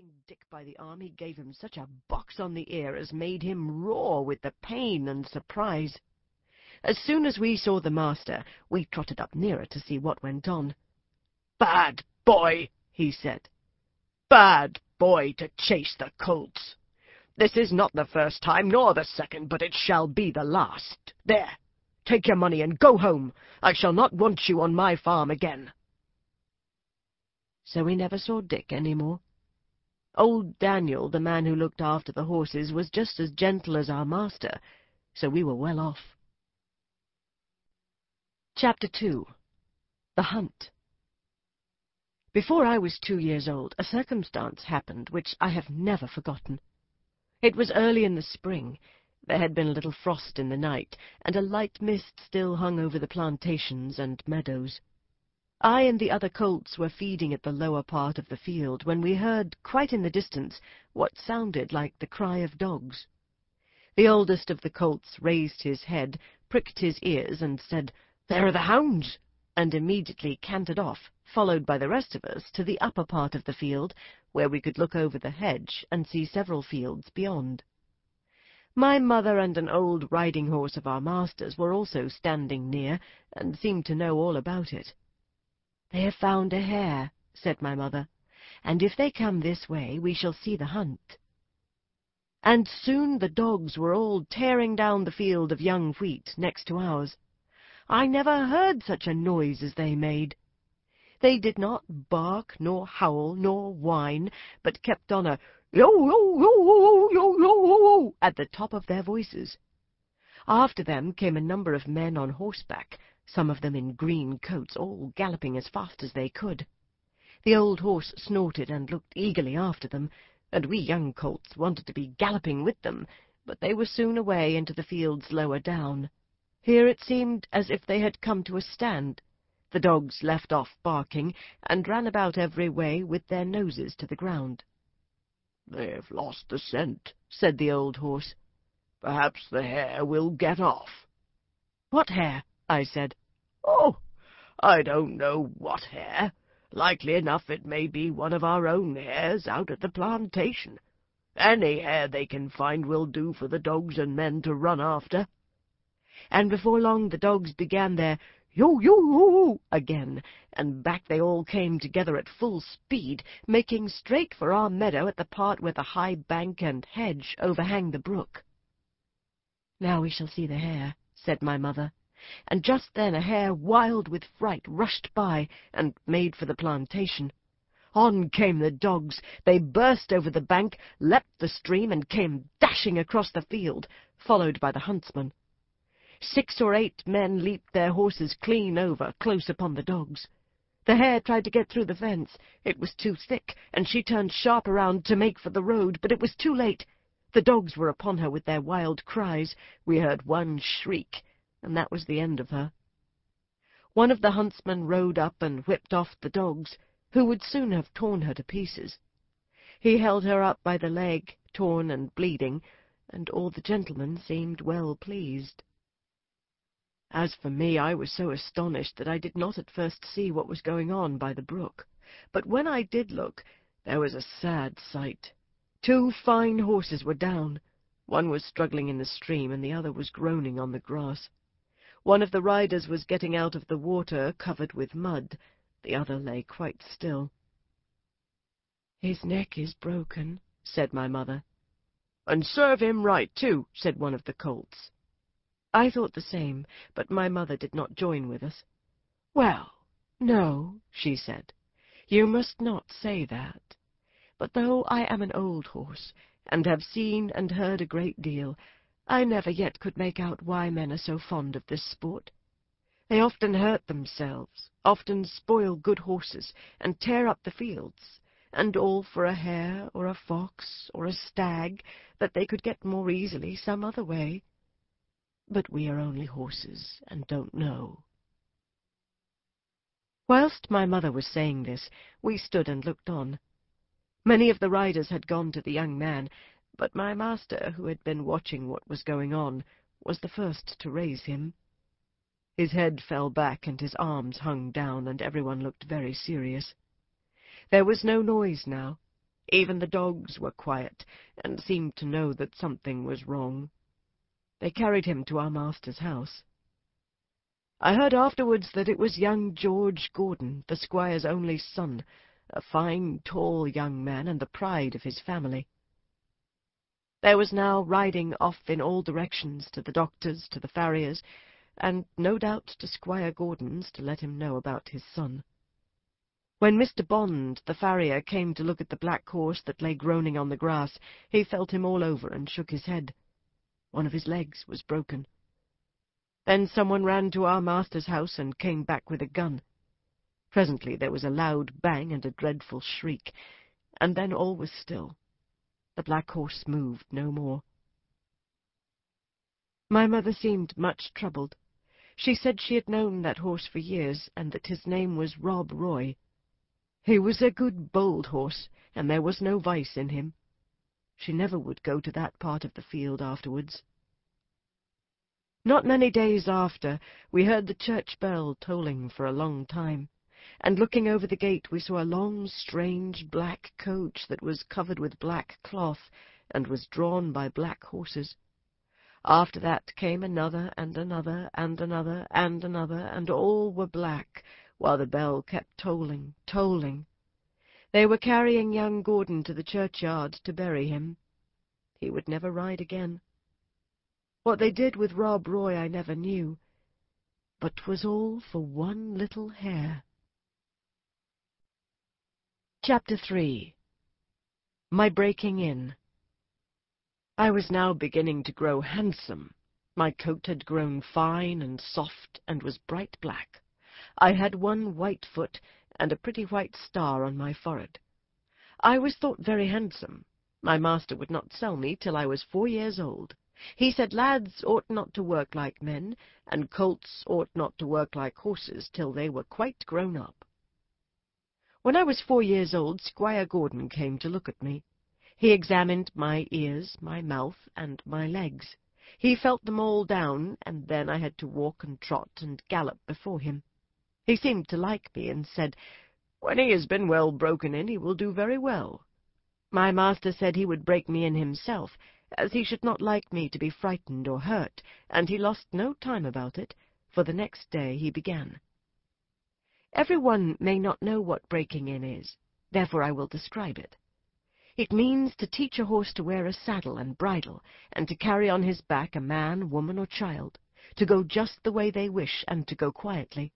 Catching Dick by the arm, he gave him such a box on the ear as made him roar with the pain and surprise. As soon as we saw the master, we trotted up nearer to see what went on. Bad boy, he said. Bad boy to chase the colts. This is not the first time nor the second, but it shall be the last. There, take your money and go home. I shall not want you on my farm again. So we never saw Dick any more. Old Daniel, the man who looked after the horses, was just as gentle as our master, so we were well off. Chapter 2 The Hunt Before I was two years old, a circumstance happened which I have never forgotten. It was early in the spring. There had been a little frost in the night, and a light mist still hung over the plantations and meadows. I and the other colts were feeding at the lower part of the field when we heard, quite in the distance, what sounded like the cry of dogs. The oldest of the colts raised his head, pricked his ears, and said, There are the hounds, and immediately cantered off, followed by the rest of us, to the upper part of the field, where we could look over the hedge and see several fields beyond. My mother and an old riding horse of our master's were also standing near, and seemed to know all about it. They have found a hare, said my mother, and if they come this way we shall see the hunt. And soon the dogs were all tearing down the field of young wheat next to ours. I never heard such a noise as they made. They did not bark, nor howl, nor whine, but kept on a yo yo yo yo yo yo at the top of their voices. After them came a number of men on horseback, some of them in green coats, all galloping as fast as they could. The old horse snorted and looked eagerly after them, and we young colts wanted to be galloping with them, but they were soon away into the fields lower down. Here it seemed as if they had come to a stand. The dogs left off barking, and ran about every way with their noses to the ground. "They've lost the scent," said the old horse. "Perhaps the hare will get off." "What hare?" I said. "Oh, I don't know what hare. Likely enough it may be one of our own hares out at the plantation. Any hare they can find will do for the dogs and men to run after." And before long the dogs began their yo yo yo again, and back they all came together at full speed, making straight for our meadow at the part where the high bank and hedge overhang the brook. "Now we shall see the hare," said my mother and just then a hare, wild with fright, rushed by, and made for the plantation. On came the dogs. They burst over the bank, leapt the stream, and came dashing across the field, followed by the huntsman. Six or eight men leaped their horses clean over, close upon the dogs. The hare tried to get through the fence. It was too thick, and she turned sharp around to make for the road, but it was too late. The dogs were upon her with their wild cries. We heard one shriek, and that was the end of her. One of the huntsmen rode up and whipped off the dogs, who would soon have torn her to pieces. He held her up by the leg, torn and bleeding, and all the gentlemen seemed well pleased. As for me, I was so astonished that I did not at first see what was going on by the brook, but when I did look, there was a sad sight. Two fine horses were down. One was struggling in the stream, and the other was groaning on the grass. One of the riders was getting out of the water, covered with mud. The other lay quite still. "His neck is broken," said my mother. "And serve him right, too," said one of the colts. I thought the same, but my mother did not join with us. "Well, no," she said, "you must not say that. But though I am an old horse, and have seen and heard a great deal, I never yet could make out why men are so fond of this sport. They often hurt themselves, often spoil good horses, and tear up the fields, and all for a hare or a fox or a stag that they could get more easily some other way. But we are only horses, and don't know. Whilst my mother was saying this, we stood and looked on. Many of the riders had gone to the young man, but my master, who had been watching what was going on, was the first to raise him. His head fell back and his arms hung down, and everyone looked very serious. There was no noise now. Even the dogs were quiet, and seemed to know that something was wrong. They carried him to our master's house. I heard afterwards that it was young George Gordon, the squire's only son, a fine, tall young man, and the pride of his family. There was now riding off in all directions, to the doctor's, to the farrier's, and no doubt to Squire Gordon's, to let him know about his son. When Mr. Bond, the farrier, came to look at the black horse that lay groaning on the grass, he felt him all over and shook his head. One of his legs was broken. Then someone ran to our master's house and came back with a gun. Presently there was a loud bang and a dreadful shriek, and then all was still. The black horse moved no more. My mother seemed much troubled. She said she had known that horse for years, and that his name was Rob Roy. He was a good, bold horse, and there was no vice in him. She never would go to that part of the field afterwards. Not many days after, we heard the church bell tolling for a long time, and looking over the gate we saw a long, strange, black coach that was covered with black cloth, and was drawn by black horses. After that came another, and another, and another, and another, and all were black, while the bell kept tolling, tolling. They were carrying young Gordon to the churchyard to bury him. He would never ride again. What they did with Rob Roy I never knew, but 'twas all for one little hare. Chapter 3 My Breaking In I was now beginning to grow handsome. My coat had grown fine and soft, and was bright black. I had one white foot, and a pretty white star on my forehead. I was thought very handsome. My master would not sell me till I was four years old. He said lads ought not to work like men, and colts ought not to work like horses till they were quite grown up. When I was four years old, Squire Gordon came to look at me. He examined my ears, my mouth, and my legs. He felt them all down, and then I had to walk and trot and gallop before him. He seemed to like me, and said, When he has been well broken in, he will do very well. My master said he would break me in himself, as he should not like me to be frightened or hurt, and he lost no time about it, for the next day he began. Every one may not know what breaking in is, therefore I will describe it. It means to teach a horse to wear a saddle and bridle, and to carry on his back a man, woman, or child, to go just the way they wish, and to go quietly.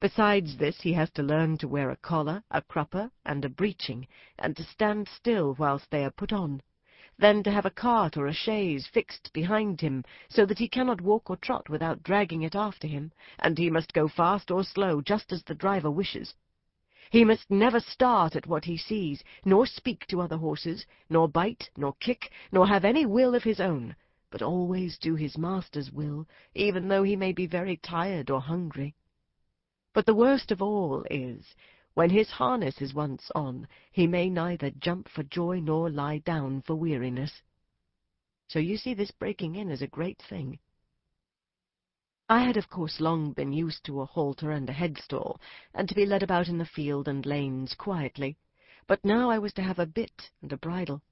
Besides this, he has to learn to wear a collar, a crupper, and a breeching, and to stand still whilst they are put on. Then to have a cart or a chaise fixed behind him, so that he cannot walk or trot without dragging it after him, and he must go fast or slow, just as the driver wishes. He must never start at what he sees, nor speak to other horses, nor bite, nor kick, nor have any will of his own, but always do his master's will, even though he may be very tired or hungry. But the worst of all is, when his harness is once on, he may neither jump for joy nor lie down for weariness. So you see this breaking in is a great thing. I had of course long been used to a halter and a headstall, and to be led about in the field and lanes quietly, but now I was to have a bit and a bridle.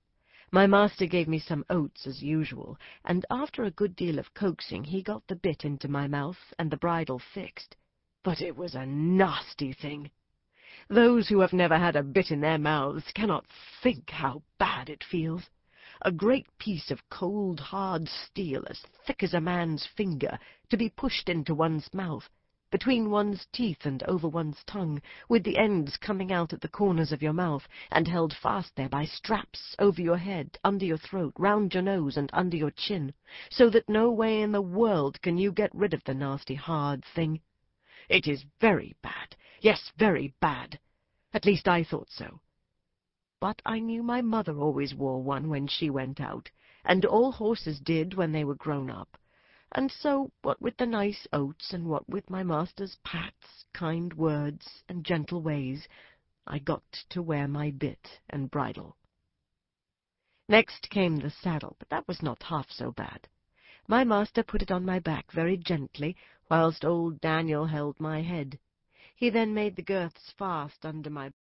My master gave me some oats as usual, and after a good deal of coaxing he got the bit into my mouth and the bridle fixed. But it was a nasty thing. Those who have never had a bit in their mouths cannot think how bad it feels a great piece of cold, hard steel, as thick as a man's finger, to be pushed into one's mouth, between one's teeth and over one's tongue, with the ends coming out at the corners of your mouth, and held fast there by straps over your head, under your throat, round your nose, and under your chin, so that no way in the world can you get rid of the nasty, hard thing. It is very bad, yes, very bad. At least I thought so but I knew my mother always wore one when she went out, and all horses did when they were grown up. And so, what with the nice oats, and what with my master's pats, kind words, and gentle ways, I got to wear my bit and bridle. Next came the saddle, but that was not half so bad. My master put it on my back very gently, whilst old Daniel held my head. He then made the girths fast under my